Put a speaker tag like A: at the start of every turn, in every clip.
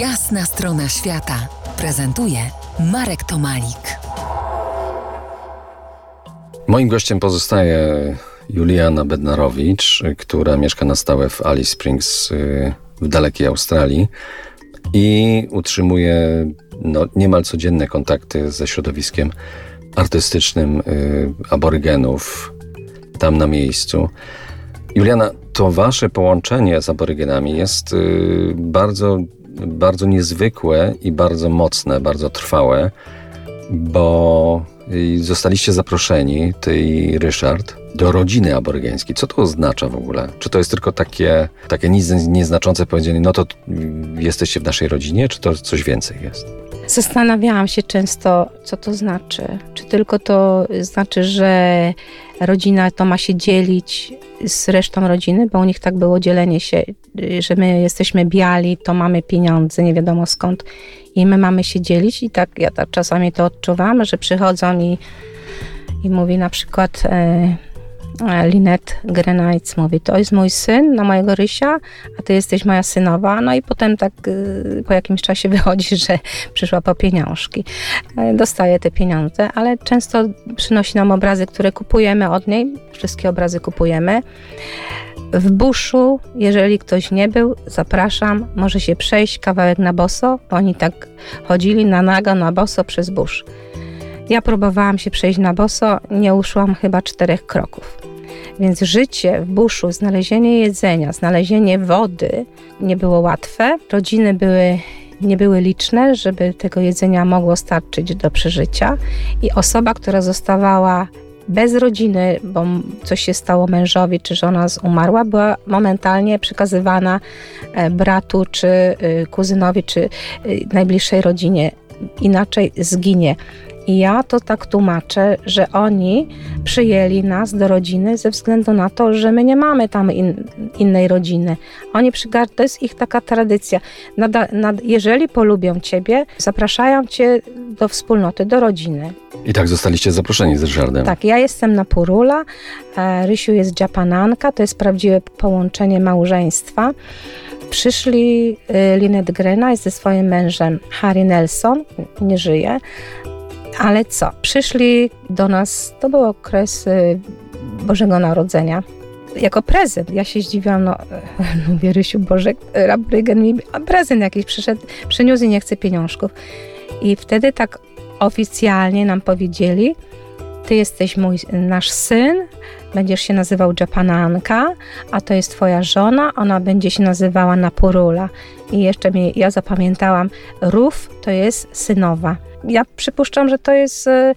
A: Jasna strona świata prezentuje Marek Tomalik.
B: Moim gościem pozostaje Juliana Bednarowicz, która mieszka na stałe w Alice Springs y, w dalekiej Australii i utrzymuje no, niemal codzienne kontakty ze środowiskiem artystycznym y, aborygenów tam na miejscu. Juliana, to wasze połączenie z aborygenami jest y, bardzo, bardzo niezwykłe i bardzo mocne, bardzo trwałe, bo zostaliście zaproszeni, ty i Ryszard, do rodziny aborygeńskiej. Co to oznacza w ogóle? Czy to jest tylko takie, takie nic nieznaczące powiedzenie, no to jesteście w naszej rodzinie, czy to coś więcej jest?
C: Zastanawiałam się często, co to znaczy. Czy tylko to znaczy, że rodzina to ma się dzielić z resztą rodziny, bo u nich tak było dzielenie się, że my jesteśmy biali, to mamy pieniądze, nie wiadomo skąd i my mamy się dzielić i tak ja tak czasami to odczuwam, że przychodzą i, i mówi na przykład e, Linet Grenajc mówi, to jest mój syn na mojego Rysia, a ty jesteś moja synowa. No i potem tak y, po jakimś czasie wychodzi, że przyszła po pieniążki. E, dostaje te pieniądze, ale często przynosi nam obrazy, które kupujemy od niej. Wszystkie obrazy kupujemy. W buszu, jeżeli ktoś nie był, zapraszam, może się przejść kawałek na boso, bo oni tak chodzili na nago, na boso przez busz. Ja próbowałam się przejść na boso, nie uszłam chyba czterech kroków. Więc życie w buszu, znalezienie jedzenia, znalezienie wody nie było łatwe. Rodziny były nie były liczne, żeby tego jedzenia mogło starczyć do przeżycia. I osoba, która zostawała bez rodziny, bo coś się stało mężowi, czy żona umarła, była momentalnie przekazywana e, bratu, czy y, kuzynowi, czy y, najbliższej rodzinie. Inaczej zginie. I ja to tak tłumaczę, że oni przyjęli nas do rodziny ze względu na to, że my nie mamy tam in, innej rodziny. Oni przygar- to jest ich taka tradycja. Nada, nad, jeżeli polubią ciebie, zapraszają cię do wspólnoty, do rodziny.
B: I tak zostaliście zaproszeni z Ryszardem.
C: Tak, ja jestem na Purula, e, Rysiu jest Japananka, to jest prawdziwe połączenie małżeństwa. Przyszli y, Linet Grena ze swoim mężem Harry Nelson, nie żyje, ale co? Przyszli do nas, to był okres Bożego Narodzenia. Jako prezent. Ja się zdziwiłam, no mówię, Rysiu, Boże, Rabrygen mi prezent jakiś przyszedł, przyniósł i nie chce pieniążków. I wtedy tak oficjalnie nam powiedzieli, ty jesteś mój, nasz syn, będziesz się nazywał Japananka, a to jest twoja żona, ona będzie się nazywała Napurula. I jeszcze mi, ja zapamiętałam, Ruf to jest synowa ja przypuszczam, że to jest e,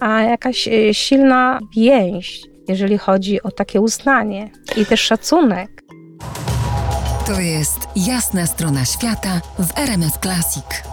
C: jakaś e, silna więź, jeżeli chodzi o takie uznanie i też szacunek.
A: To jest jasna strona świata w RMS Classic.